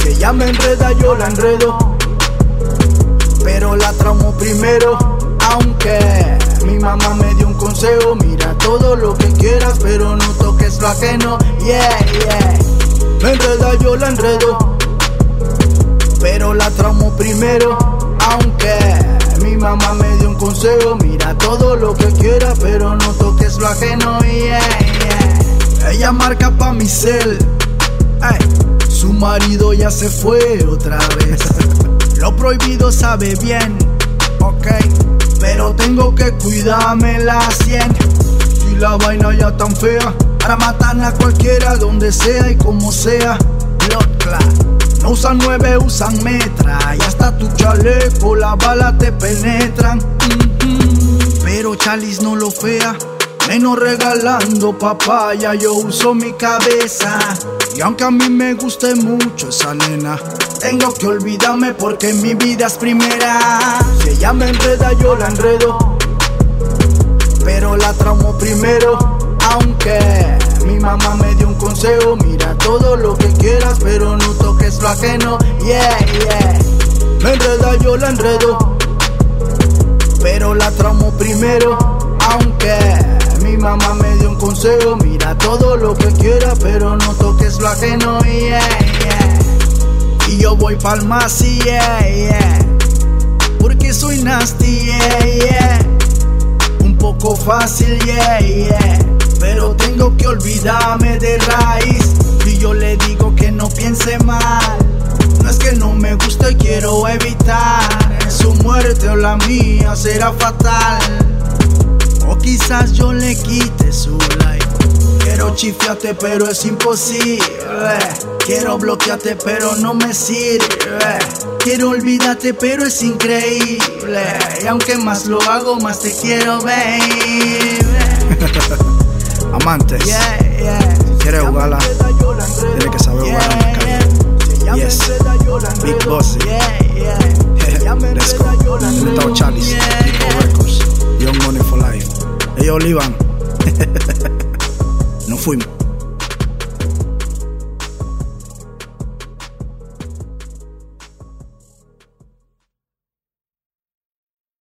Si ella me enreda, yo la enredo. Pero la tramo primero, aunque mi mamá me dio un consejo. Mira todo lo que quieras, pero no toques lo ajeno. Yeah, yeah. Me enreda, yo la enredo. Pero la tramo primero, aunque mi mamá me dio un consejo, mira todo lo que quieras, pero no lo ajeno. Yeah. Ella marca pa' mi cel. Su marido ya se fue otra vez. Lo prohibido sabe bien, ok. Pero tengo que cuidarme la 100. Si la vaina ya tan fea, para matar a cualquiera donde sea y como sea. No usan nueve, usan metra. Y hasta tu chaleco, las balas te penetran. Mm-hmm. Pero Chalis no lo fea. Menos regalando papaya, yo uso mi cabeza. Y aunque a mí me guste mucho esa nena, tengo que olvidarme porque mi vida es primera. Si ella me enreda, yo la enredo. Pero la tramo primero, aunque mi mamá me dio un consejo. Mira todo lo que quieras, pero no toques lo ajeno. Yeah, yeah. Me enreda, yo la enredo. Pero la tramo primero, consejo, mira todo lo que quieras, pero no toques lo ajeno, yeah. Y yo voy pa'l más, yeah, yeah. Porque soy nasty, yeah, yeah. Un poco fácil, yeah, yeah. Pero tengo que olvidarme de raíz. Y yo le digo que no piense mal. No es que no me gusta y quiero evitar. Su muerte o la mía será fatal. O quizás yo le quite su like. Quiero chifiarte, pero es imposible. Quiero bloquearte, pero no me sirve. Quiero olvidarte, pero es increíble. Y aunque más lo hago, más te quiero, baby. Amantes, Yeah, yeah. si quieres jugarla, tienes que saber jugarla en la calle. Yes. Big Bossy. Let's go. Nico Records, Young Money for Life. Ellos Olivan. Foi